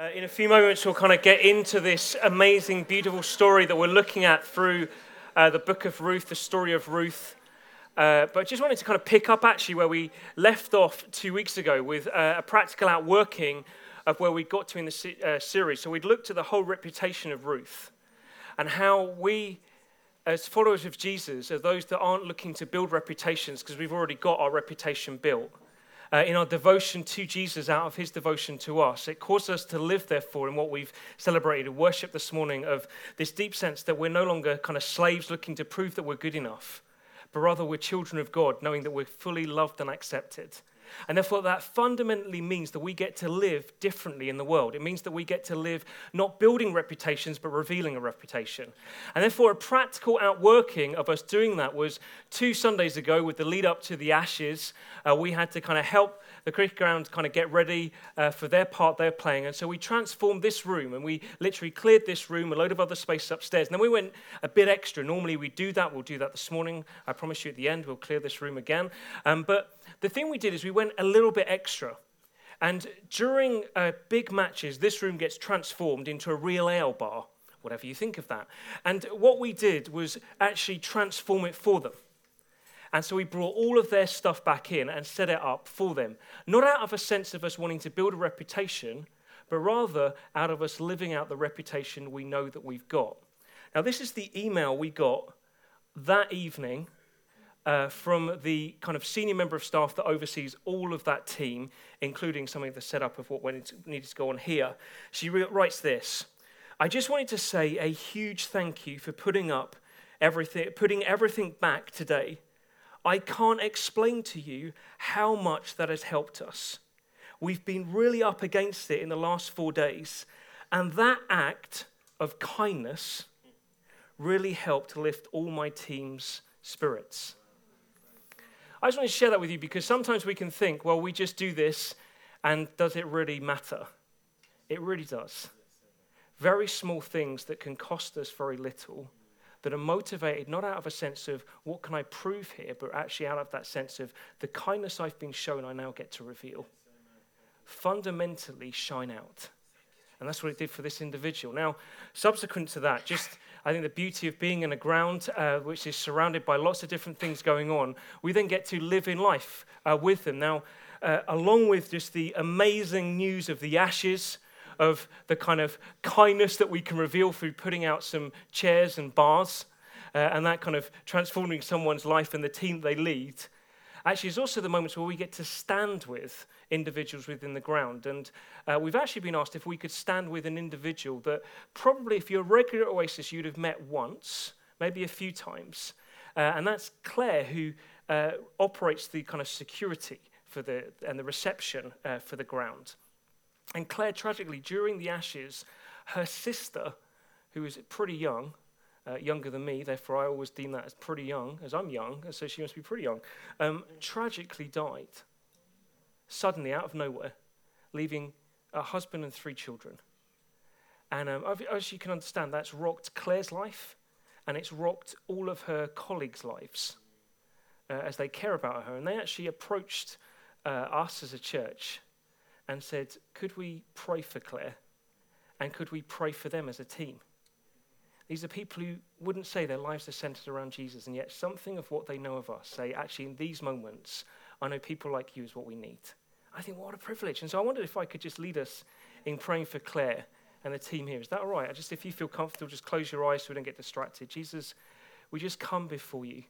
Uh, in a few moments, we'll kind of get into this amazing, beautiful story that we're looking at through uh, the book of Ruth, the story of Ruth. Uh, but I just wanted to kind of pick up actually where we left off two weeks ago with uh, a practical outworking of where we got to in the se- uh, series. So we'd looked at the whole reputation of Ruth and how we, as followers of Jesus, are those that aren't looking to build reputations because we've already got our reputation built uh, in our devotion to Jesus out of his devotion to us. It causes us to live, therefore, in what we've celebrated, worship this morning, of this deep sense that we're no longer kind of slaves looking to prove that we're good enough, but rather we're children of God, knowing that we're fully loved and accepted. And therefore, that fundamentally means that we get to live differently in the world. It means that we get to live not building reputations, but revealing a reputation. And therefore, a practical outworking of us doing that was two Sundays ago with the lead up to the Ashes. Uh, we had to kind of help the cricket ground kind of get ready uh, for their part they're playing. And so we transformed this room and we literally cleared this room, a load of other spaces upstairs. And then we went a bit extra. Normally we do that. We'll do that this morning. I promise you at the end we'll clear this room again. Um, but the thing we did is we went a little bit extra. And during uh, big matches, this room gets transformed into a real ale bar, whatever you think of that. And what we did was actually transform it for them. And so we brought all of their stuff back in and set it up for them. Not out of a sense of us wanting to build a reputation, but rather out of us living out the reputation we know that we've got. Now, this is the email we got that evening uh, from the kind of senior member of staff that oversees all of that team, including some of the setup of what needed to go on here. She re- writes this I just wanted to say a huge thank you for putting up everything, putting everything back today. I can't explain to you how much that has helped us. We've been really up against it in the last four days, and that act of kindness really helped lift all my team's spirits. I just want to share that with you because sometimes we can think, well, we just do this, and does it really matter? It really does. Very small things that can cost us very little, that are motivated not out of a sense of what can I prove here, but actually out of that sense of the kindness I've been shown, I now get to reveal. Fundamentally shine out. And that's what it did for this individual. Now, subsequent to that, just I think the beauty of being in a ground uh, which is surrounded by lots of different things going on, we then get to live in life uh, with them. Now, uh, along with just the amazing news of the ashes, of the kind of kindness that we can reveal through putting out some chairs and bars, uh, and that kind of transforming someone's life and the team they lead, actually is also the moments where we get to stand with individuals within the ground. And uh, we've actually been asked if we could stand with an individual that probably, if you're a regular at Oasis, you'd have met once, maybe a few times. Uh, and that's Claire, who uh, operates the kind of security for the, and the reception uh, for the ground. And Claire, tragically, during the ashes, her sister, who is pretty young, uh, younger than me, therefore I always deem that as pretty young, as I'm young, so she must be pretty young, um, tragically died suddenly out of nowhere, leaving a husband and three children. And um, as you can understand, that's rocked Claire's life and it's rocked all of her colleagues' lives uh, as they care about her. And they actually approached uh, us as a church and said, Could we pray for Claire? And could we pray for them as a team? These are people who wouldn't say their lives are centered around Jesus, and yet something of what they know of us say, actually, in these moments, I know people like you is what we need. I think, what a privilege. And so I wondered if I could just lead us in praying for Claire and the team here. Is that all right? Just, if you feel comfortable, just close your eyes so we don't get distracted. Jesus, we just come before you.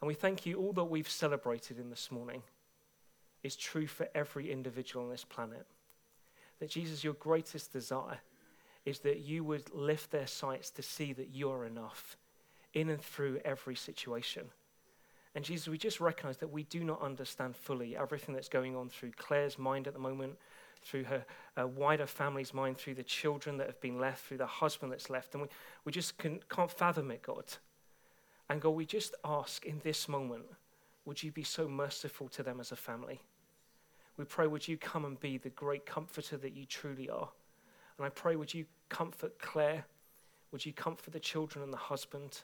And we thank you all that we've celebrated in this morning is true for every individual on this planet. That Jesus, your greatest desire is that you would lift their sights to see that you're enough in and through every situation. And Jesus, we just recognize that we do not understand fully everything that's going on through Claire's mind at the moment, through her uh, wider family's mind, through the children that have been left, through the husband that's left. And we, we just can, can't fathom it, God. And God, we just ask in this moment, would you be so merciful to them as a family? We pray, would you come and be the great comforter that you truly are? And I pray, would you comfort Claire? Would you comfort the children and the husband?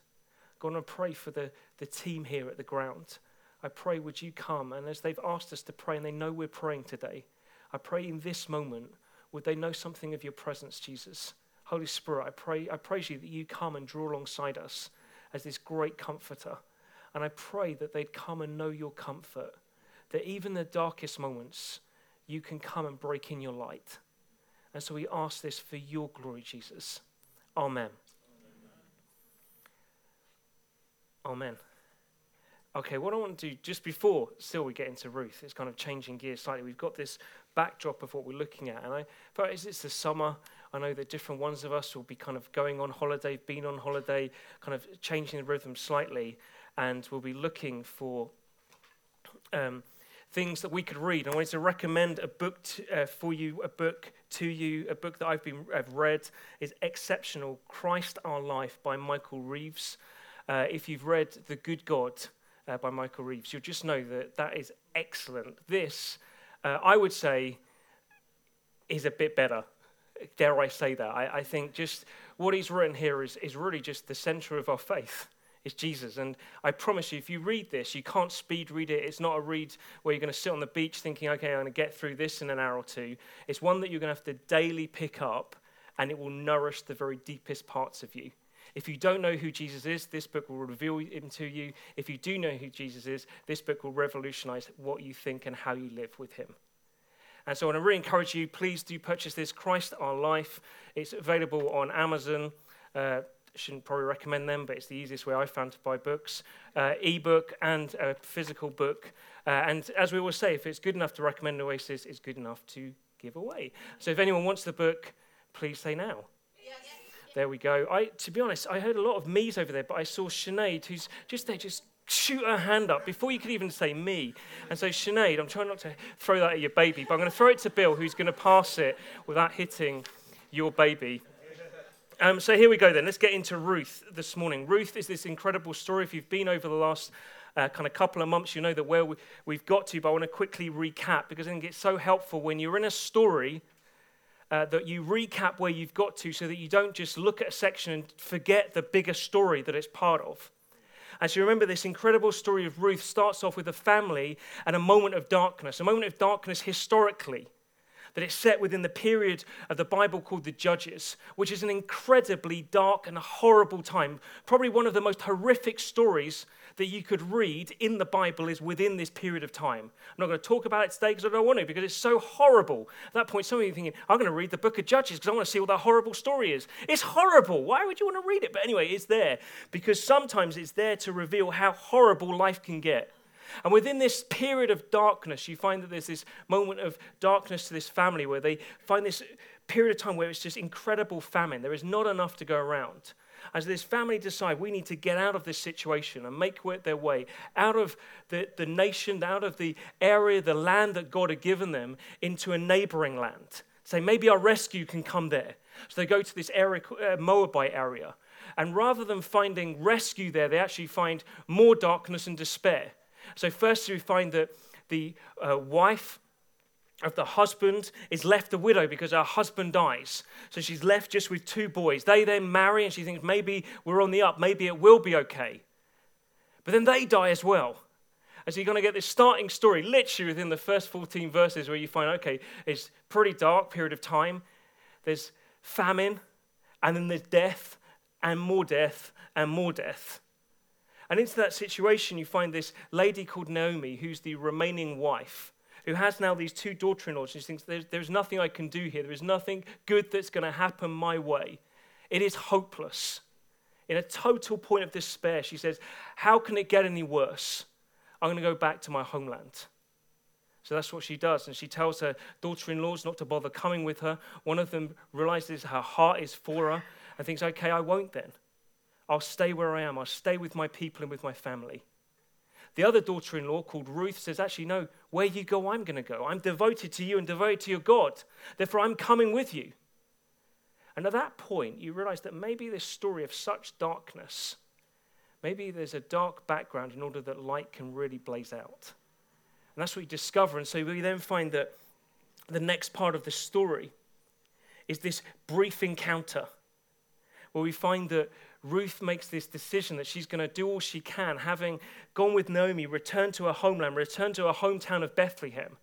God, I pray for the, the team here at the ground. I pray, would you come? And as they've asked us to pray and they know we're praying today, I pray in this moment, would they know something of your presence, Jesus? Holy Spirit, I pray, I praise you that you come and draw alongside us as this great comforter. And I pray that they'd come and know your comfort, that even the darkest moments, you can come and break in your light. And so we ask this for your glory, Jesus. Amen. Amen. Okay, what I want to do just before still we get into Ruth, it's kind of changing gears slightly. We've got this backdrop of what we're looking at, and I thought it's the summer. I know that different ones of us will be kind of going on holiday, been on holiday, kind of changing the rhythm slightly, and we'll be looking for um, things that we could read. I wanted to recommend a book uh, for you, a book to you, a book that I've been I've read is exceptional. Christ Our Life by Michael Reeves. Uh, if you've read The Good God uh, by Michael Reeves, you'll just know that that is excellent. This, uh, I would say, is a bit better. Dare I say that? I, I think just what he's written here is, is really just the center of our faith is Jesus. And I promise you, if you read this, you can't speed read it. It's not a read where you're going to sit on the beach thinking, okay, I'm going to get through this in an hour or two. It's one that you're going to have to daily pick up, and it will nourish the very deepest parts of you. If you don't know who Jesus is, this book will reveal him to you. If you do know who Jesus is, this book will revolutionize what you think and how you live with him. And so I want to really encourage you, please do purchase this, Christ Our Life. It's available on Amazon. Uh, shouldn't probably recommend them, but it's the easiest way I found to buy books. Uh, ebook and a physical book. Uh, and as we always say, if it's good enough to recommend Oasis, it's good enough to give away. So if anyone wants the book, please say now. There we go. I, to be honest, I heard a lot of me's over there, but I saw Sinead, who's just there, just shoot her hand up before you could even say me. And so, Sinead, I'm trying not to throw that at your baby, but I'm going to throw it to Bill, who's going to pass it without hitting your baby. Um, so here we go then. Let's get into Ruth this morning. Ruth is this incredible story. If you've been over the last uh, kind of couple of months, you know that where we, we've got to, but I want to quickly recap because I think it's so helpful when you're in a story uh, that you recap where you've got to so that you don't just look at a section and forget the bigger story that it's part of. As you remember, this incredible story of Ruth starts off with a family and a moment of darkness, a moment of darkness historically, that it's set within the period of the Bible called the Judges, which is an incredibly dark and horrible time. Probably one of the most horrific stories that you could read in the Bible is within this period of time. I'm not going to talk about it today because I don't want to, because it's so horrible. At that point, some of you are thinking, I'm going to read the book of Judges because I want to see what that horrible story is. It's horrible. Why would you want to read it? But anyway, it's there because sometimes it's there to reveal how horrible life can get. And within this period of darkness, you find that there's this moment of darkness to this family where they find this period of time where it's just incredible famine. There is not enough to go around as this family decide we need to get out of this situation and make their way out of the, the nation, out of the area, the land that God had given them, into a neighboring land. Say, maybe our rescue can come there. So they go to this area, uh, Moabite area. And rather than finding rescue there, they actually find more darkness and despair. So, first, we find that the uh, wife of the husband is left a widow because her husband dies. So she's left just with two boys. They then marry and she thinks maybe we're on the up, maybe it will be okay. But then they die as well. And so you're going to get this starting story literally within the first 14 verses where you find, okay, it's pretty dark period of time. There's famine, and then there's death, and more death, and more death. And into that situation, you find this lady called Naomi, who's the remaining wife who has now these two daughter in laws, she thinks, there's, there's nothing I can do here. There is nothing good that's going to happen my way. It is hopeless. In a total point of despair, she says, How can it get any worse? I'm going to go back to my homeland. So that's what she does. And she tells her daughter in laws not to bother coming with her. One of them realizes her heart is for her and thinks, Okay, I won't then. I'll stay where I am. I'll stay with my people and with my family. The other daughter in law, called Ruth, says, Actually, no, where you go, I'm going to go. I'm devoted to you and devoted to your God. Therefore, I'm coming with you. And at that point, you realize that maybe this story of such darkness, maybe there's a dark background in order that light can really blaze out. And that's what we discover. And so we then find that the next part of the story is this brief encounter where we find that Ruth makes this decision that she's going to do all she can, having gone with Naomi, return to her homeland, return to her hometown of Bethlehem,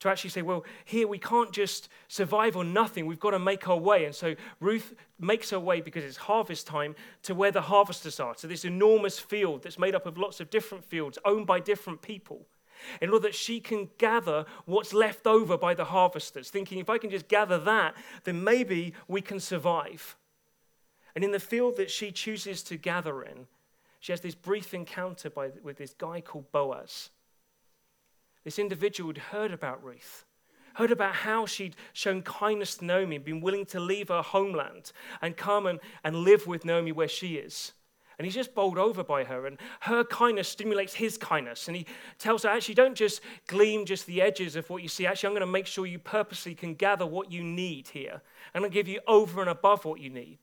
to actually say, well, here we can't just survive on nothing. We've got to make our way. And so Ruth makes her way because it's harvest time to where the harvesters are, to this enormous field that's made up of lots of different fields owned by different people. In order that she can gather what's left over by the harvesters, thinking if I can just gather that, then maybe we can survive. And in the field that she chooses to gather in, she has this brief encounter by, with this guy called Boaz. This individual had heard about Ruth, heard about how she'd shown kindness to Naomi, been willing to leave her homeland and come and, and live with Naomi where she is. And he's just bowled over by her, and her kindness stimulates his kindness. And he tells her, actually, don't just gleam just the edges of what you see. Actually, I'm going to make sure you purposely can gather what you need here. I'm going to give you over and above what you need.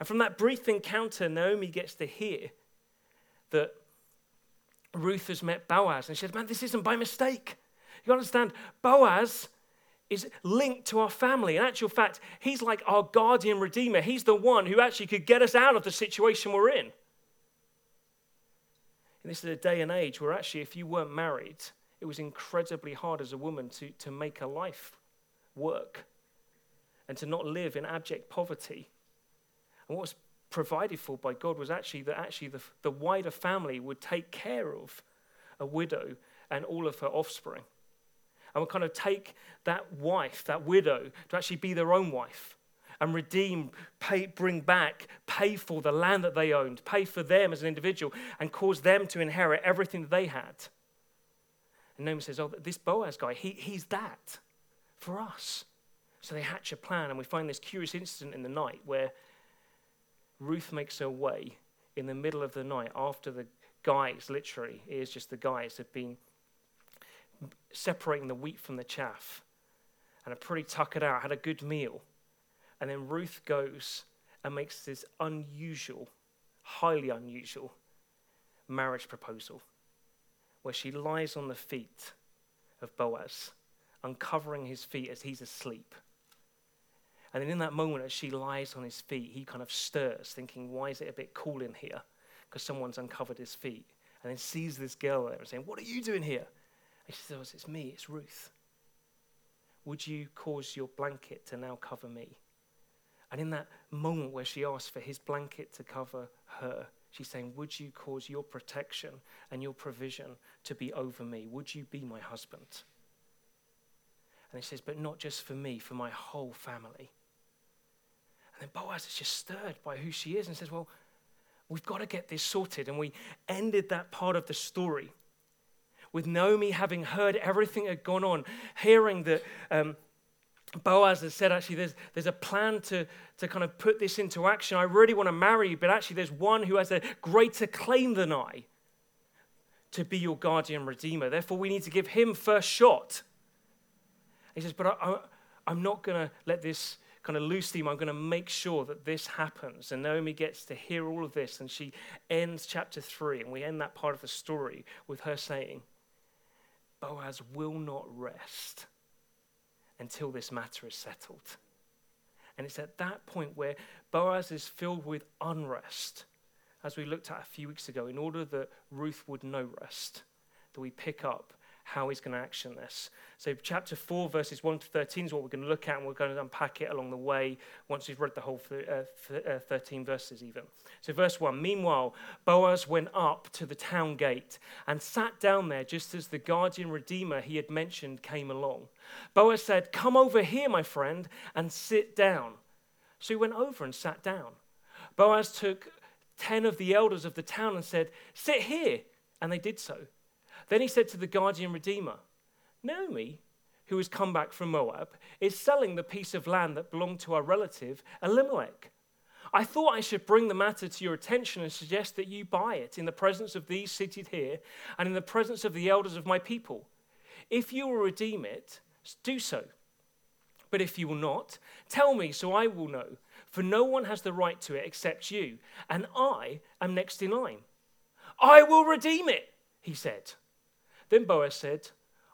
And from that brief encounter, Naomi gets to hear that Ruth has met Boaz. And she says, Man, this isn't by mistake. You understand, Boaz is linked to our family. In actual fact, he's like our guardian redeemer. He's the one who actually could get us out of the situation we're in. And this is a day and age where actually, if you weren't married, it was incredibly hard as a woman to, to make a life work and to not live in abject poverty. And what was provided for by God was actually that actually the, the wider family would take care of a widow and all of her offspring. And would kind of take that wife, that widow, to actually be their own wife and redeem, pay, bring back, pay for the land that they owned, pay for them as an individual, and cause them to inherit everything that they had. And Naomi says, Oh, this Boaz guy, he, he's that for us. So they hatch a plan, and we find this curious incident in the night where Ruth makes her way in the middle of the night after the guys, literally, it is just the guys, have been separating the wheat from the chaff and are pretty tuckered out, had a good meal. And then Ruth goes and makes this unusual, highly unusual marriage proposal where she lies on the feet of Boaz, uncovering his feet as he's asleep. And then in that moment, as she lies on his feet, he kind of stirs, thinking, why is it a bit cool in here? Because someone's uncovered his feet. And then sees this girl there and saying, What are you doing here? And she says, oh, It's me, it's Ruth. Would you cause your blanket to now cover me? And in that moment where she asks for his blanket to cover her, she's saying, Would you cause your protection and your provision to be over me? Would you be my husband? And he says, But not just for me, for my whole family. And then Boaz is just stirred by who she is and says, Well, we've got to get this sorted. And we ended that part of the story with Naomi having heard everything that had gone on, hearing that um, Boaz has said, actually, there's, there's a plan to, to kind of put this into action. I really want to marry you, but actually, there's one who has a greater claim than I to be your guardian redeemer. Therefore, we need to give him first shot. He says, but I, I, am not going to let this kind of loose theme, I'm going to make sure that this happens. And Naomi gets to hear all of this, and she ends chapter 3, and we end that part of the story with her saying, Boaz will not rest until this matter is settled. And it's at that point where Boaz is filled with unrest, as we looked at a few weeks ago, in order that Ruth would know rest, that we pick up how he's going to action this. So, chapter 4, verses 1 to 13 is what we're going to look at, and we're going to unpack it along the way once we've read the whole uh, uh, 13 verses, even. So, verse 1 Meanwhile, Boaz went up to the town gate and sat down there just as the guardian redeemer he had mentioned came along. Boaz said, Come over here, my friend, and sit down. So he went over and sat down. Boaz took 10 of the elders of the town and said, Sit here. And they did so. Then he said to the guardian redeemer, Naomi, who has come back from Moab, is selling the piece of land that belonged to our relative Elimelech. I thought I should bring the matter to your attention and suggest that you buy it in the presence of these seated here and in the presence of the elders of my people. If you will redeem it, do so. But if you will not, tell me so I will know, for no one has the right to it except you, and I am next in line. I will redeem it, he said. Then Boaz said,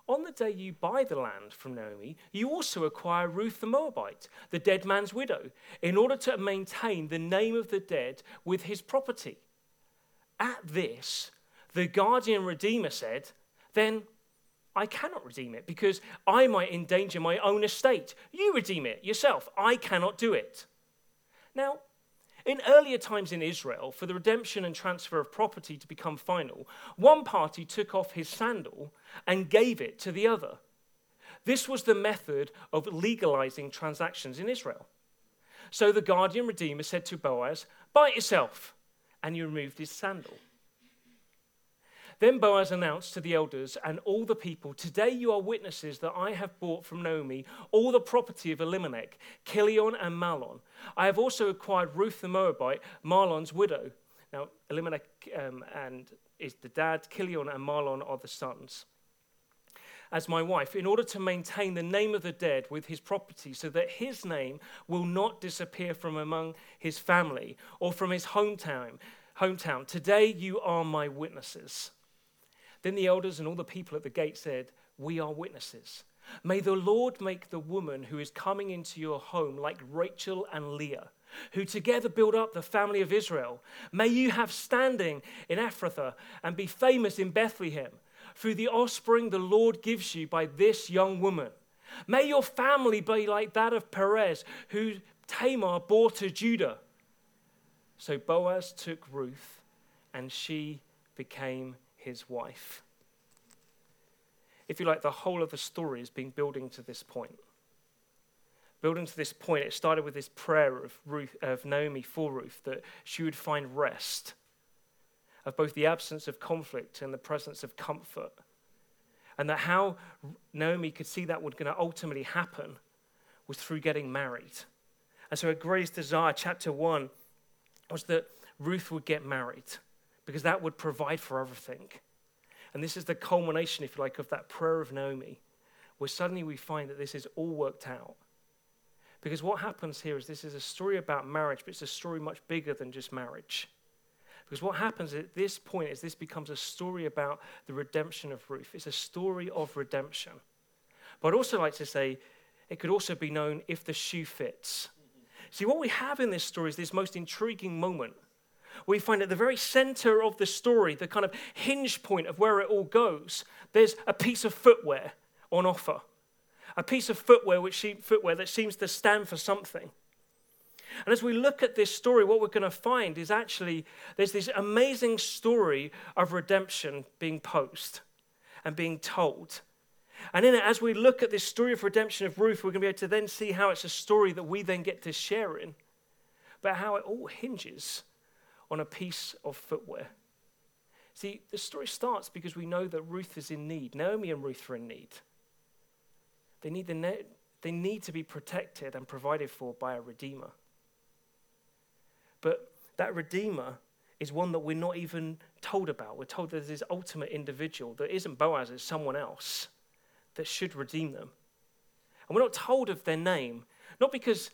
On the day you buy the land from Naomi, you also acquire Ruth the Moabite, the dead man's widow, in order to maintain the name of the dead with his property. At this, the guardian redeemer said, Then I cannot redeem it because I might endanger my own estate. You redeem it yourself. I cannot do it. Now, in earlier times in Israel, for the redemption and transfer of property to become final, one party took off his sandal and gave it to the other. This was the method of legalizing transactions in Israel. So the guardian redeemer said to Boaz, Bite yourself. And he removed his sandal. Then Boaz announced to the elders and all the people, Today you are witnesses that I have bought from Naomi all the property of Elimelech, Kilion, and Mahlon. I have also acquired Ruth the Moabite, Mahlon's widow. Now, Elimelech um, and is the dad, Kilion and Mahlon are the sons. As my wife, in order to maintain the name of the dead with his property, so that his name will not disappear from among his family or from his hometown. Hometown. Today you are my witnesses. Then the elders and all the people at the gate said, We are witnesses. May the Lord make the woman who is coming into your home like Rachel and Leah, who together build up the family of Israel. May you have standing in Ephrathah and be famous in Bethlehem through the offspring the Lord gives you by this young woman. May your family be like that of Perez, who Tamar bore to Judah. So Boaz took Ruth, and she became his wife. If you like, the whole of the story has been building to this point. Building to this point, it started with this prayer of, Ruth, of Naomi for Ruth that she would find rest, of both the absence of conflict and the presence of comfort. And that how Naomi could see that was going to ultimately happen was through getting married. And so her greatest desire, chapter one, was that Ruth would get married because that would provide for everything. And this is the culmination, if you like, of that prayer of Naomi, where suddenly we find that this is all worked out. Because what happens here is this is a story about marriage, but it's a story much bigger than just marriage. Because what happens at this point is this becomes a story about the redemption of Ruth. It's a story of redemption. But I'd also like to say it could also be known if the shoe fits. See, what we have in this story is this most intriguing moment we find at the very center of the story, the kind of hinge point of where it all goes, there's a piece of footwear on offer. A piece of footwear, which footwear that seems to stand for something. And as we look at this story, what we're going to find is actually there's this amazing story of redemption being posed and being told. And in it, as we look at this story of redemption of Ruth, we're going to be able to then see how it's a story that we then get to share in, but how it all hinges on a piece of footwear. See, the story starts because we know that Ruth is in need. Naomi and Ruth are in need. They need, the ne- they need to be protected and provided for by a Redeemer. But that Redeemer is one that we're not even told about. We're told there's this ultimate individual that isn't Boaz, it's someone else that should redeem them. And we're not told of their name, not because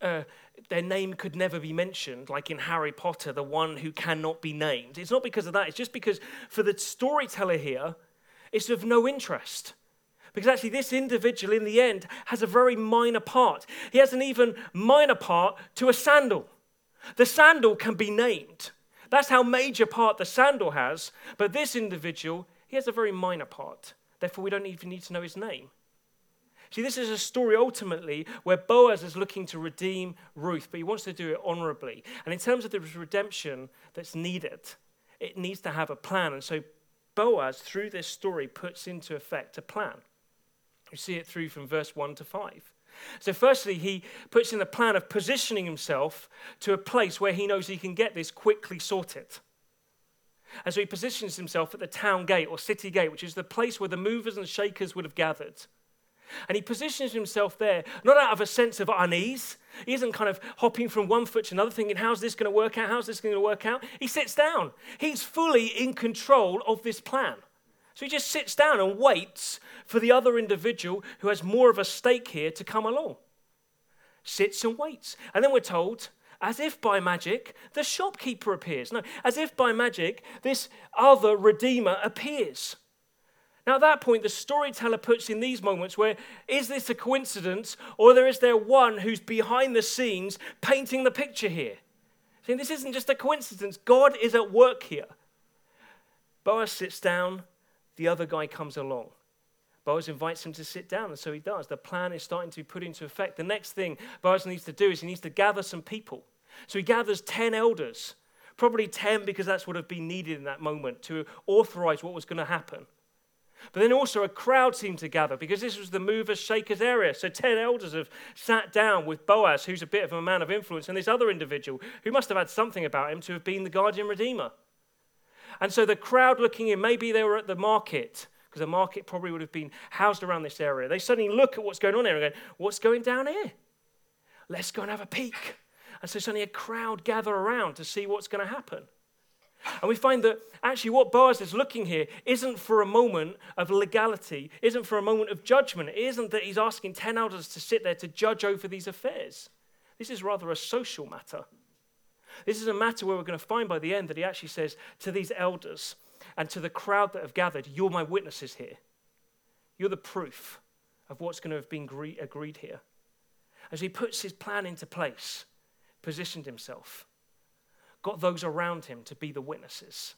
uh, their name could never be mentioned, like in Harry Potter, the one who cannot be named. It's not because of that, it's just because for the storyteller here, it's of no interest. Because actually, this individual in the end has a very minor part. He has an even minor part to a sandal. The sandal can be named. That's how major part the sandal has. But this individual, he has a very minor part. Therefore, we don't even need to know his name. See, this is a story ultimately where Boaz is looking to redeem Ruth, but he wants to do it honorably. And in terms of the redemption that's needed, it needs to have a plan. And so Boaz, through this story, puts into effect a plan. You see it through from verse 1 to 5. So, firstly, he puts in a plan of positioning himself to a place where he knows he can get this quickly sorted. And so he positions himself at the town gate or city gate, which is the place where the movers and shakers would have gathered. And he positions himself there, not out of a sense of unease. He isn't kind of hopping from one foot to another, thinking, how's this going to work out? How's this going to work out? He sits down. He's fully in control of this plan. So he just sits down and waits for the other individual who has more of a stake here to come along. Sits and waits. And then we're told, as if by magic, the shopkeeper appears. No, as if by magic, this other redeemer appears. Now, at that point, the storyteller puts in these moments where is this a coincidence or there is there one who's behind the scenes painting the picture here? See, this isn't just a coincidence. God is at work here. Boaz sits down, the other guy comes along. Boaz invites him to sit down, and so he does. The plan is starting to be put into effect. The next thing Boaz needs to do is he needs to gather some people. So he gathers 10 elders, probably 10 because that's what had been needed in that moment to authorize what was going to happen. But then also a crowd seemed to gather because this was the movers, shakers area. So 10 elders have sat down with Boaz, who's a bit of a man of influence, and this other individual who must have had something about him to have been the guardian redeemer. And so the crowd looking in, maybe they were at the market because the market probably would have been housed around this area. They suddenly look at what's going on here and go, What's going down here? Let's go and have a peek. And so suddenly a crowd gather around to see what's going to happen. And we find that actually what Boaz is looking here isn't for a moment of legality, isn't for a moment of judgment. It isn't that he's asking 10 elders to sit there to judge over these affairs. This is rather a social matter. This is a matter where we're going to find by the end that he actually says to these elders and to the crowd that have gathered, You're my witnesses here. You're the proof of what's going to have been agreed here. As he puts his plan into place, positioned himself, got those around him to be the witnesses.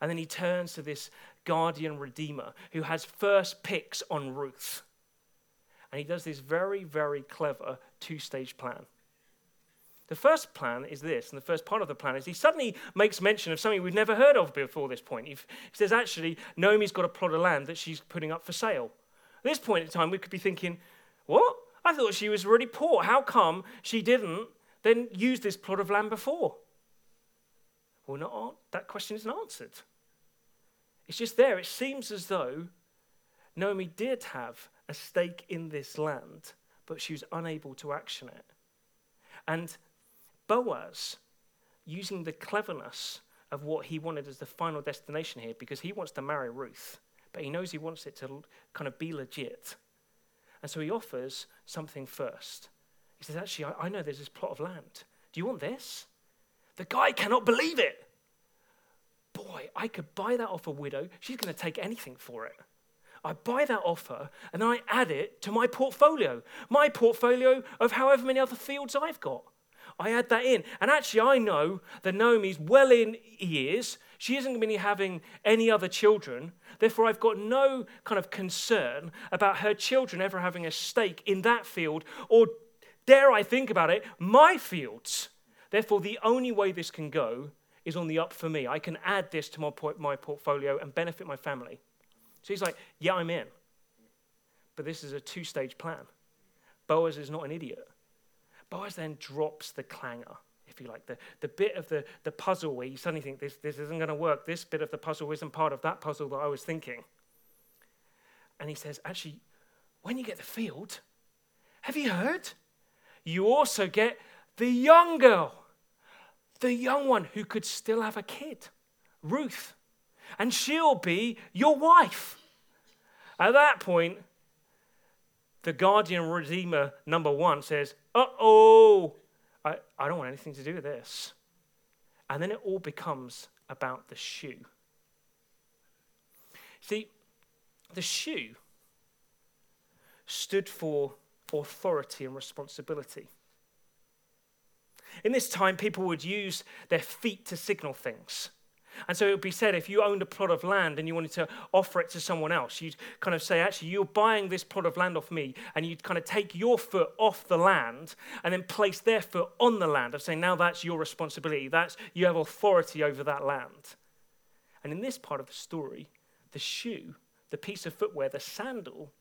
And then he turns to this guardian redeemer who has first picks on Ruth. And he does this very, very clever two stage plan. The first plan is this, and the first part of the plan is he suddenly makes mention of something we've never heard of before this point. He says, actually, Naomi's got a plot of land that she's putting up for sale. At this point in time, we could be thinking, what? I thought she was really poor. How come she didn't then use this plot of land before? Well, not, that question isn't answered. It's just there. It seems as though Naomi did have a stake in this land, but she was unable to action it. And Boaz, using the cleverness of what he wanted as the final destination here, because he wants to marry Ruth, but he knows he wants it to kind of be legit. And so he offers something first. He says, Actually, I, I know there's this plot of land. Do you want this? The guy cannot believe it. Boy, I could buy that off a widow. She's going to take anything for it. I buy that offer and then I add it to my portfolio, my portfolio of however many other fields I've got. I add that in. And actually, I know that Naomi's well in years. She isn't going to be having any other children. Therefore, I've got no kind of concern about her children ever having a stake in that field, or dare I think about it, my fields. Therefore, the only way this can go is on the up for me. I can add this to my, my portfolio and benefit my family. So he's like, Yeah, I'm in. But this is a two stage plan. Boaz is not an idiot. Boaz then drops the clanger, if you like, the, the bit of the, the puzzle where you suddenly think this, this isn't going to work. This bit of the puzzle isn't part of that puzzle that I was thinking. And he says, Actually, when you get the field, have you heard? You also get the young girl, the young one who could still have a kid, Ruth. And she'll be your wife. At that point, the guardian redeemer number one says, Uh oh, I, I don't want anything to do with this. And then it all becomes about the shoe. See, the shoe stood for authority and responsibility. In this time, people would use their feet to signal things. And so it would be said if you owned a plot of land and you wanted to offer it to someone else, you'd kind of say, actually, you're buying this plot of land off me, and you'd kind of take your foot off the land and then place their foot on the land of saying, now that's your responsibility. That's you have authority over that land. And in this part of the story, the shoe, the piece of footwear, the sandal,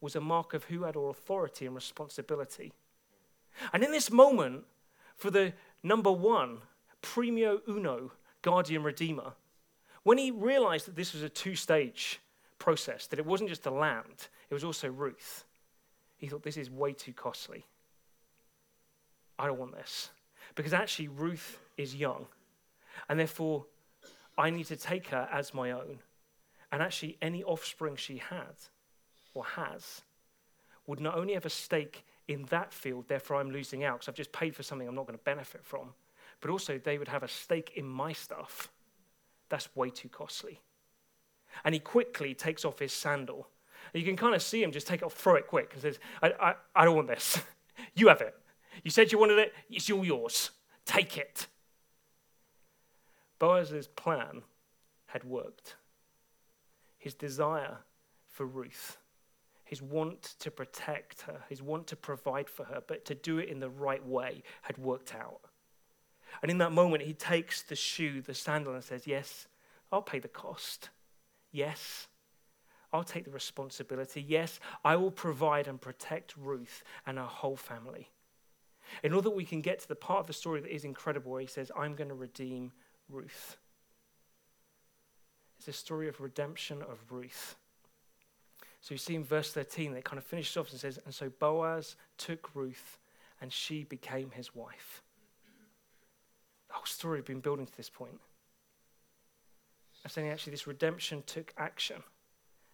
was a mark of who had all authority and responsibility. And in this moment, for the number one, primio uno, guardian redeemer, when he realized that this was a two stage process, that it wasn't just the land, it was also Ruth, he thought, this is way too costly. I don't want this. Because actually, Ruth is young. And therefore, I need to take her as my own. And actually, any offspring she had or has would not only have a stake in that field, therefore I'm losing out because I've just paid for something I'm not going to benefit from, but also they would have a stake in my stuff. That's way too costly. And he quickly takes off his sandal. And you can kind of see him just take it off, throw it quick, and says, I, I, I don't want this. you have it. You said you wanted it, it's all yours. Take it. Boaz's plan had worked. his desire for Ruth, his want to protect her, his want to provide for her, but to do it in the right way had worked out. And in that moment, he takes the shoe, the sandal, and says, Yes, I'll pay the cost. Yes, I'll take the responsibility. Yes, I will provide and protect Ruth and her whole family. In order that we can get to the part of the story that is incredible, where he says, I'm going to redeem Ruth. It's a story of redemption of Ruth. So you see in verse 13, it kind of finishes off and says, And so Boaz took Ruth, and she became his wife. The whole story had been building to this point. I'm saying actually, this redemption took action.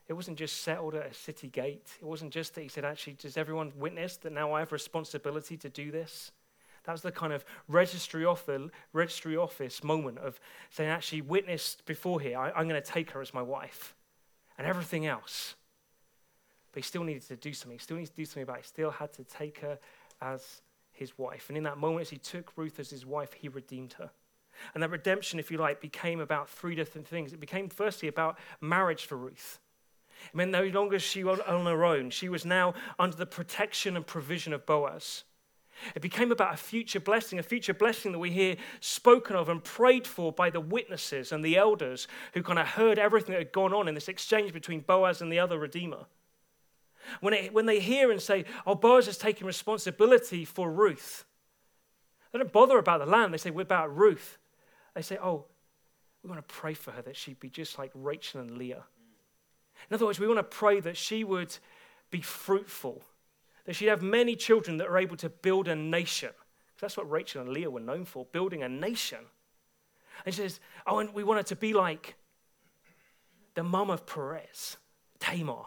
It wasn't just settled at a city gate. It wasn't just that he said, actually, does everyone witness that now I have responsibility to do this? That was the kind of registry office, registry office moment of saying, actually, witnessed before here, I, I'm going to take her as my wife. And everything else. But he still needed to do something. He still needed to do something about it. He still had to take her as his wife. And in that moment, as he took Ruth as his wife, he redeemed her. And that redemption, if you like, became about three different things. It became firstly about marriage for Ruth. It meant no longer she was on her own. She was now under the protection and provision of Boaz. It became about a future blessing, a future blessing that we hear spoken of and prayed for by the witnesses and the elders who kind of heard everything that had gone on in this exchange between Boaz and the other Redeemer. When, it, when they hear and say, Oh, Boaz is taking responsibility for Ruth, they don't bother about the land. They say, We're about Ruth. They say, Oh, we want to pray for her that she'd be just like Rachel and Leah in other words, we want to pray that she would be fruitful, that she'd have many children that are able to build a nation. Because that's what Rachel and Leah were known for, building a nation. And she says, Oh, and we want her to be like the mum of Perez, Tamar.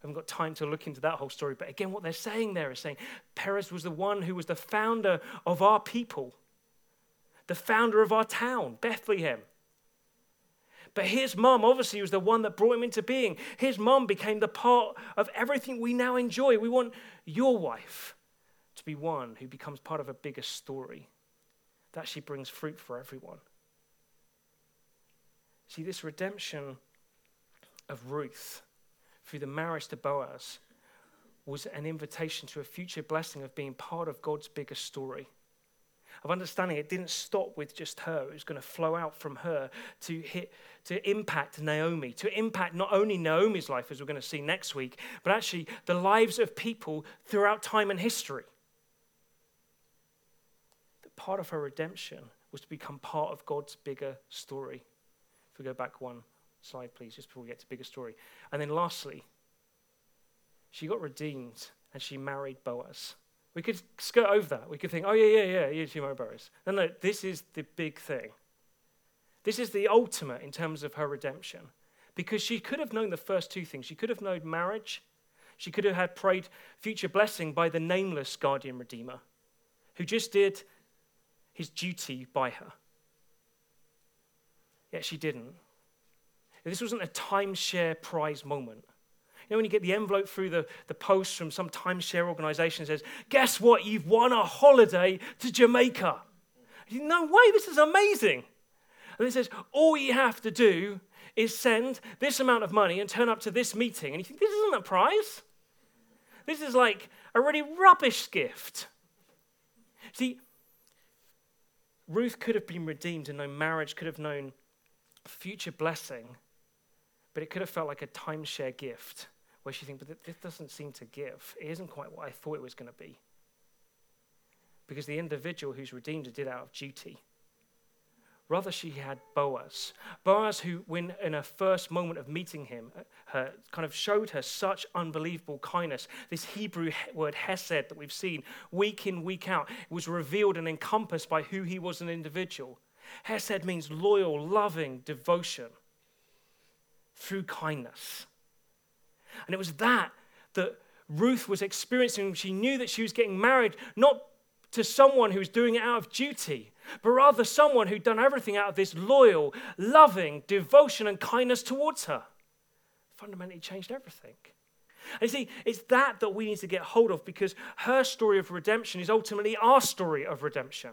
I haven't got time to look into that whole story, but again, what they're saying there is saying Perez was the one who was the founder of our people, the founder of our town, Bethlehem. But his mom obviously was the one that brought him into being. His mom became the part of everything we now enjoy. We want your wife to be one who becomes part of a bigger story that she brings fruit for everyone. See, this redemption of Ruth through the marriage to Boaz was an invitation to a future blessing of being part of God's bigger story of understanding it didn't stop with just her. It was going to flow out from her to hit, to impact Naomi, to impact not only Naomi's life, as we're going to see next week, but actually the lives of people throughout time and history. That part of her redemption was to become part of God's bigger story. If we go back one slide, please, just before we get to bigger story. And then lastly, she got redeemed and she married Boaz. We could skirt over that. We could think, oh, yeah, yeah, yeah, yeah, Jim Boaz. No, no, this is the big thing. This is the ultimate in terms of her redemption. Because she could have known the first two things. She could have known marriage. She could have had prayed future blessing by the nameless guardian redeemer who just did his duty by her. Yet she didn't. This wasn't a timeshare prize moment You know, when you get the envelope through the, the post from some timeshare organization says, guess what? You've won a holiday to Jamaica. You, no way, this is amazing. And it says, all you have to do is send this amount of money and turn up to this meeting. And you think, this isn't a prize? This is like a really rubbish gift. See, Ruth could have been redeemed and known marriage, could have known future blessing, but it could have felt like a timeshare gift where she thinks, but this doesn't seem to give. It isn't quite what I thought it was going to be. Because the individual who's redeemed her did out of duty. Rather, she had Boaz. Boaz, who, when in her first moment of meeting him, uh, her, kind of showed her such unbelievable kindness. This Hebrew word hesed that we've seen week in, week out, was revealed and encompassed by who he was an individual. Hesed means loyal, loving devotion through kindness. And it was that that Ruth was experiencing. She knew that she was getting married not to someone who was doing it out of duty, but rather someone who'd done everything out of this loyal, loving devotion and kindness towards her. Fundamentally changed everything. And you see, it's that that we need to get hold of because her story of redemption is ultimately our story of redemption,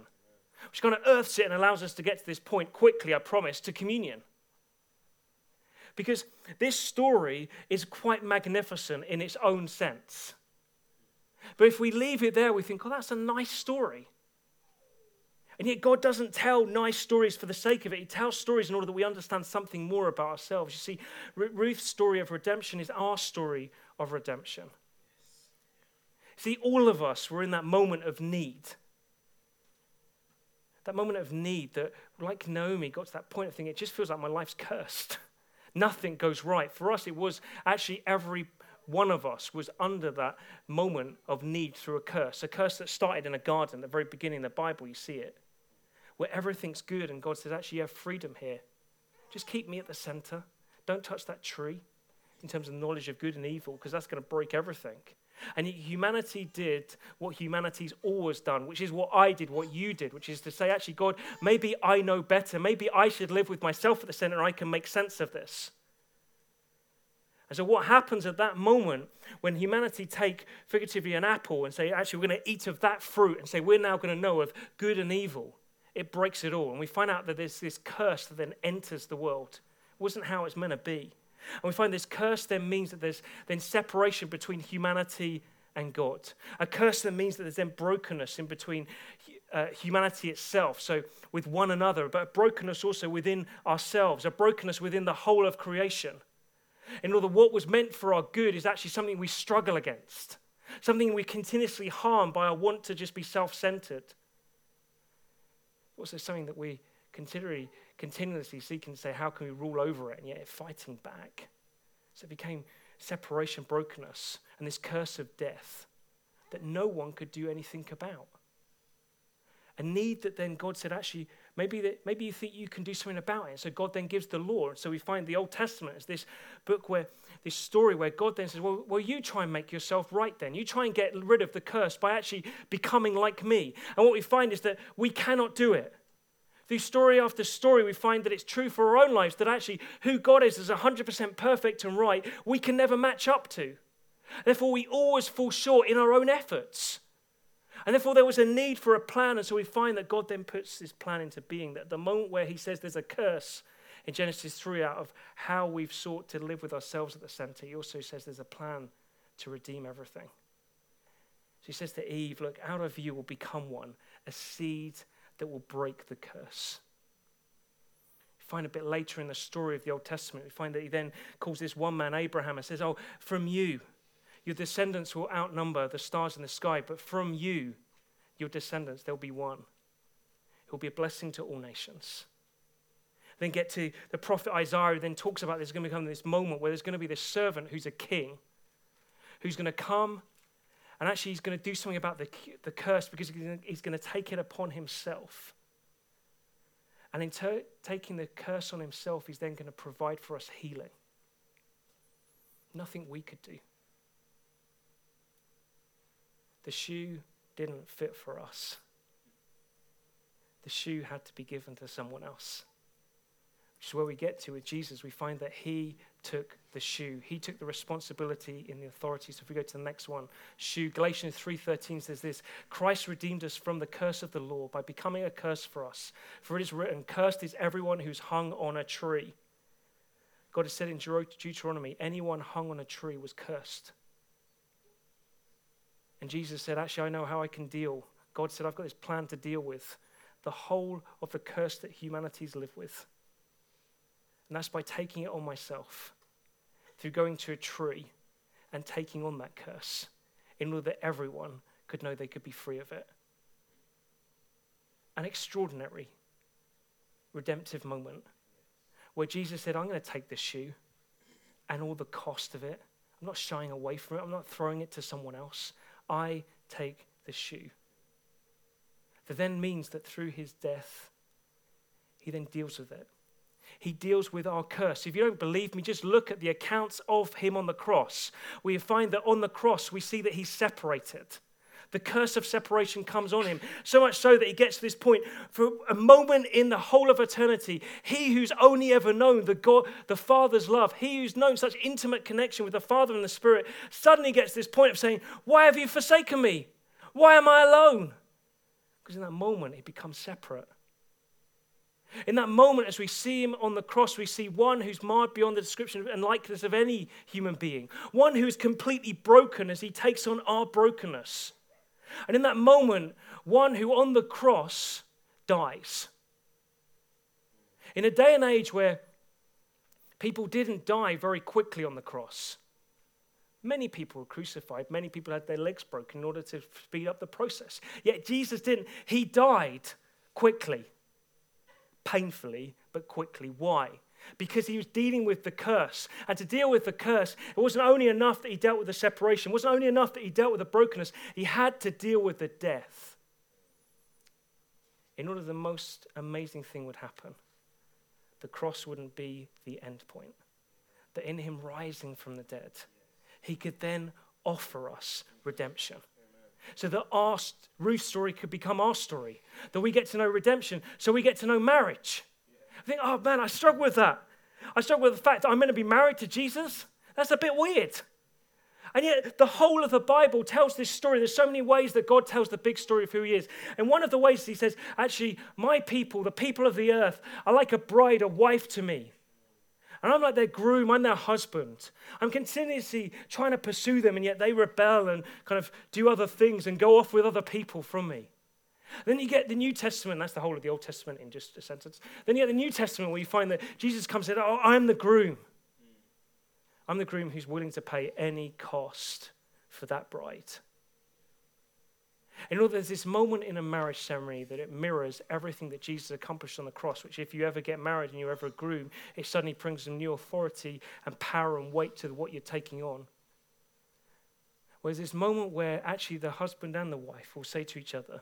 which kind of earths it and allows us to get to this point quickly, I promise, to communion. Because this story is quite magnificent in its own sense. But if we leave it there, we think, oh, that's a nice story. And yet, God doesn't tell nice stories for the sake of it. He tells stories in order that we understand something more about ourselves. You see, Ruth's story of redemption is our story of redemption. See, all of us were in that moment of need. That moment of need that, like Naomi, got to that point of thinking, it just feels like my life's cursed. Nothing goes right. For us, it was actually every one of us was under that moment of need through a curse. A curse that started in a garden, at the very beginning of the Bible, you see it, where everything's good, and God says, actually, you have freedom here. Just keep me at the center. Don't touch that tree in terms of knowledge of good and evil, because that's going to break everything. And humanity did what humanity's always done, which is what I did, what you did, which is to say, actually, God, maybe I know better. Maybe I should live with myself at the center I can make sense of this. And so, what happens at that moment when humanity take figuratively an apple and say, actually, we're going to eat of that fruit and say, we're now going to know of good and evil, it breaks it all. And we find out that there's this curse that then enters the world. It wasn't how it's meant to be. And we find this curse then means that there's then separation between humanity and God. A curse that means that there's then brokenness in between uh, humanity itself, so with one another, but a brokenness also within ourselves, a brokenness within the whole of creation. In order, what was meant for our good is actually something we struggle against, something we continuously harm by our want to just be self centered. Also, something that we continually continuously seeking to say, how can we rule over it? And yet fighting back. So it became separation, brokenness, and this curse of death that no one could do anything about. A need that then God said, actually, maybe, that, maybe you think you can do something about it. So God then gives the law. So we find the Old Testament is this book where, this story where God then says, well, well, you try and make yourself right then. You try and get rid of the curse by actually becoming like me. And what we find is that we cannot do it. Through story after story, we find that it's true for our own lives that actually who God is is 100% perfect and right, we can never match up to. Therefore, we always fall short in our own efforts. And therefore, there was a need for a plan. And so we find that God then puts this plan into being. That the moment where He says there's a curse in Genesis 3 out of how we've sought to live with ourselves at the center, He also says there's a plan to redeem everything. So He says to Eve, Look, out of you will become one, a seed that will break the curse. We find a bit later in the story of the Old Testament, we find that he then calls this one man Abraham and says, Oh, from you, your descendants will outnumber the stars in the sky, but from you, your descendants, there'll be one. Will be a blessing to all nations. Then get to the prophet Isaiah, who then talks about there's going to become this moment where there's going to be this servant who's a king, who's going to come and actually, he's going to do something about the, the curse because he's going to take it upon himself. And in ter- taking the curse on himself, he's then going to provide for us healing. Nothing we could do. The shoe didn't fit for us, the shoe had to be given to someone else. Which is where we get to with Jesus. We find that he took the shoe. He took the responsibility in the authority. So if we go to the next one, shoe. Galatians 3:13 says this, Christ redeemed us from the curse of the law by becoming a curse for us. For it is written, cursed is everyone who's hung on a tree. God has said in Deuteronomy, anyone hung on a tree was cursed. And Jesus said, Actually, I know how I can deal. God said, I've got this plan to deal with the whole of the curse that humanity's lived with. And that's by taking it on myself through going to a tree and taking on that curse in order that everyone could know they could be free of it. An extraordinary redemptive moment where Jesus said, I'm going to take this shoe and all the cost of it. I'm not shying away from it, I'm not throwing it to someone else. I take the shoe. That then means that through his death, he then deals with it he deals with our curse. If you don't believe me, just look at the accounts of him on the cross. We find that on the cross, we see that he's separated. The curse of separation comes on him, so much so that he gets to this point. For a moment in the whole of eternity, he who's only ever known the God, the Father's love, he who's known such intimate connection with the Father and the Spirit, suddenly gets to this point of saying, Why have you forsaken me? Why am I alone? Because in that moment, he becomes separate. In that moment, as we see him on the cross, we see one who's marred beyond the description and likeness of any human being, one who is completely broken as he takes on our brokenness. And in that moment, one who on the cross dies. In a day and age where people didn't die very quickly on the cross, many people were crucified, many people had their legs broken in order to speed up the process. Yet Jesus didn't. He died quickly, painfully, but quickly. Why? Because he was dealing with the curse. And to deal with the curse, it wasn't only enough that he dealt with the separation, it wasn't only enough that he dealt with the brokenness, he had to deal with the death in order the most amazing thing would happen. The cross wouldn't be the end point. That in him rising from the dead, he could then offer us redemption. So that our Ruth's story could become our story. That we get to know redemption, so we get to know marriage. I think, oh man, I struggle with that. I struggle with the fact that I'm going to be married to Jesus. That's a bit weird. And yet, the whole of the Bible tells this story. There's so many ways that God tells the big story of who He is. And one of the ways He says, actually, my people, the people of the earth, are like a bride, a wife to me. And I'm like their groom, I'm their husband. I'm continuously trying to pursue them, and yet they rebel and kind of do other things and go off with other people from me. Then you get the New Testament, that's the whole of the Old Testament in just a sentence. Then you get the New Testament where you find that Jesus comes and says, Oh, I'm the groom. I'm the groom who's willing to pay any cost for that bride. In know, there's this moment in a marriage ceremony that it mirrors everything that Jesus accomplished on the cross, which, if you ever get married and you're ever a groom, it suddenly brings some new authority and power and weight to what you're taking on. Whereas this moment where actually the husband and the wife will say to each other,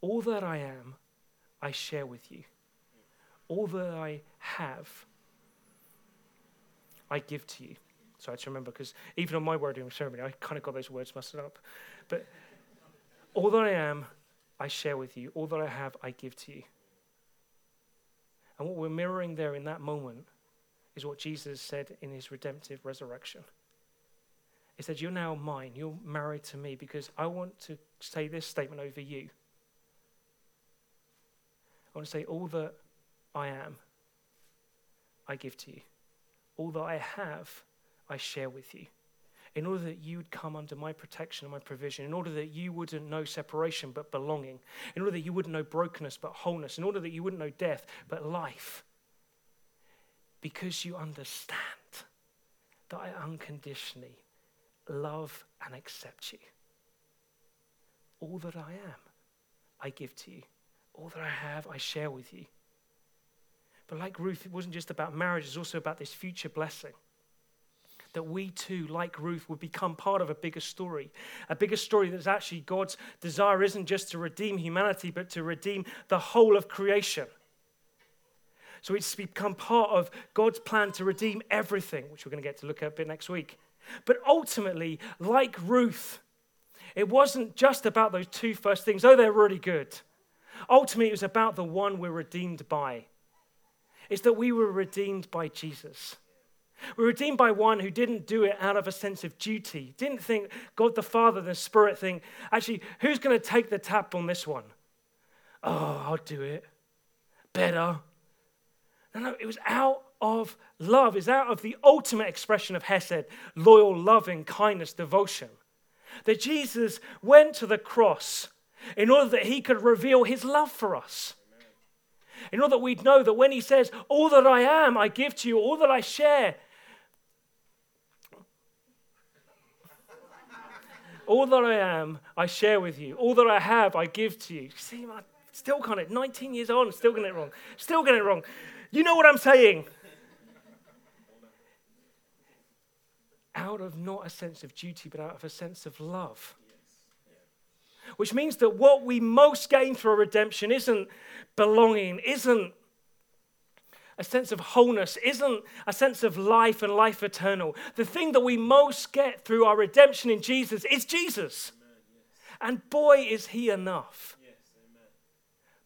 All that I am, I share with you. All that I have, I give to you. So I have to remember because even on my wedding ceremony, I kind of got those words messed up. But all that I am, I share with you. All that I have, I give to you. And what we're mirroring there in that moment is what Jesus said in his redemptive resurrection. He said, You're now mine. You're married to me because I want to say this statement over you. I want to say, All that I am, I give to you. All that I have, I share with you. In order that you would come under my protection and my provision, in order that you wouldn't know separation but belonging, in order that you wouldn't know brokenness but wholeness, in order that you wouldn't know death but life. Because you understand that I unconditionally love and accept you. All that I am, I give to you. All that I have, I share with you. But like Ruth, it wasn't just about marriage, it's also about this future blessing. That we too, like Ruth, would become part of a bigger story. A bigger story that's actually God's desire isn't just to redeem humanity, but to redeem the whole of creation. So it's become part of God's plan to redeem everything, which we're going to get to look at a bit next week. But ultimately, like Ruth, it wasn't just about those two first things, though they're really good. Ultimately, it was about the one we're redeemed by It's that we were redeemed by Jesus. We were redeemed by one who didn't do it out of a sense of duty, didn't think God the Father, the Spirit thing, actually, who's going to take the tap on this one? Oh, I'll do it. Better. No, no, it was out of love. It's out of the ultimate expression of Hesed, loyal, loving, kindness, devotion. That Jesus went to the cross in order that he could reveal his love for us in order that we'd know that when He says, All that I am, I give to you, all that I share, all that I am, I share with you. All that I have, I give to you. See, I still got it. 19 years on, still getting it wrong. Still getting it wrong. You know what I'm saying? Out of not a sense of duty, but out of a sense of love. Which means that what we most gain through redemption isn't belonging, isn't a sense of wholeness, isn't a sense of life and life eternal. The thing that we most get through our redemption in Jesus is Jesus. Amen, yes. And boy, is he enough. Yes,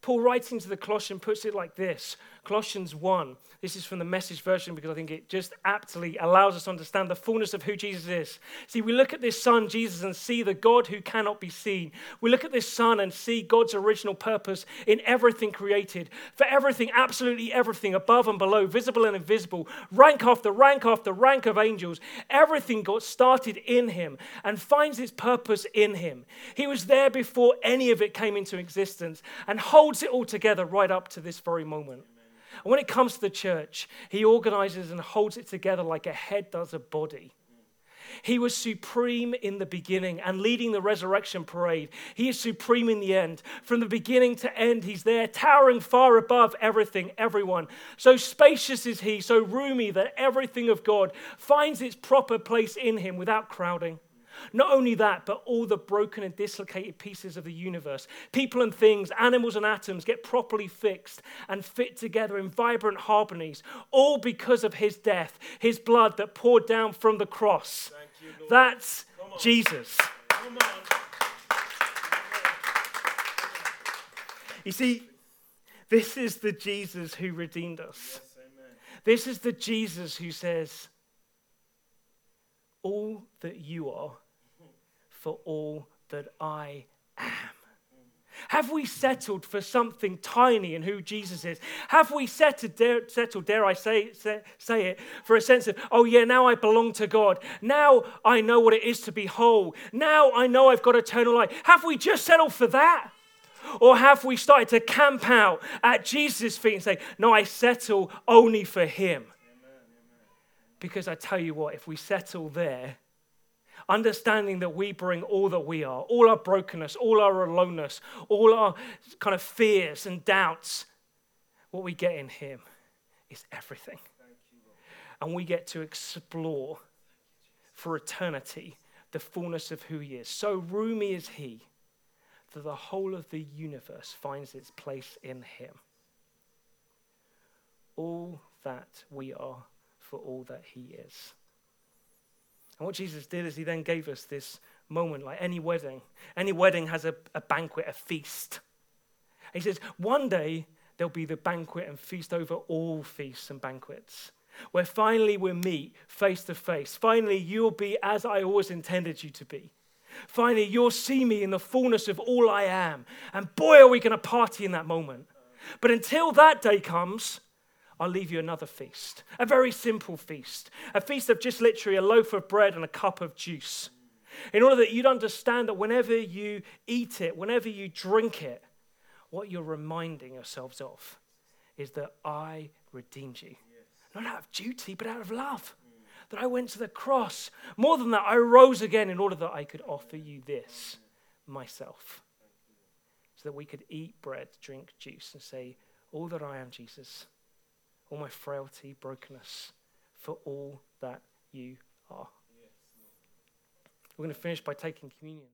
Paul, writing to the Colossians, puts it like this Colossians 1. This is from the message version because I think it just aptly allows us to understand the fullness of who Jesus is. See, we look at this Son, Jesus, and see the God who cannot be seen. We look at this Son and see God's original purpose in everything created, for everything, absolutely everything, above and below, visible and invisible, rank after rank after rank of angels. Everything got started in Him and finds its purpose in Him. He was there before any of it came into existence and holds it all together right up to this very moment. And when it comes to the church, he organizes and holds it together like a head does a body. He was supreme in the beginning and leading the resurrection parade. He is supreme in the end. From the beginning to end, he's there, towering far above everything, everyone. So spacious is he, so roomy that everything of God finds its proper place in him without crowding. Not only that, but all the broken and dislocated pieces of the universe, people and things, animals and atoms, get properly fixed and fit together in vibrant harmonies, all because of his death, his blood that poured down from the cross. You, That's Jesus. You see, this is the Jesus who redeemed us. Yes, this is the Jesus who says, All that you are for all that I am? Have we settled for something tiny in who Jesus is? Have we settled, dare, settled, dare I say, say, say it, for a sense of, oh yeah, now I belong to God. Now I know what it is to be whole. Now I know I've got eternal life. Have we just settled for that? Or have we started to camp out at Jesus' feet and say, no, I settle only for Him? Because I tell you what, if we settle there, understanding that we bring all that we are, all our brokenness, all our aloneness, all our kind of fears and doubts. What we get in Him is everything. And we get to explore for eternity the fullness of who He is. So roomy is He that the whole of the universe finds its place in Him. All that we are for all that He is. And what Jesus did is he then gave us this moment, like any wedding. Any wedding has a, a banquet, a feast. He says, one day there'll be the banquet and feast over all feasts and banquets, where finally we'll meet face to face. Finally, you'll be as I always intended you to be. Finally, you'll see me in the fullness of all I am. And boy, are we going to party in that moment. But until that day comes, I'll leave you another feast. A very simple feast. A feast of just literally a loaf of bread and a cup of juice. In order that you'd understand that whenever you eat it, whenever you drink it, what you're reminding yourselves of is that I redeemed you. Not out of duty, but out of love. That I went to the cross. More than that, I rose again in order that I could offer you this myself. So that we could eat bread, drink juice, and say, All that I am, Jesus all my frailty, brokenness, for all that you are. We're going to finish by taking communion.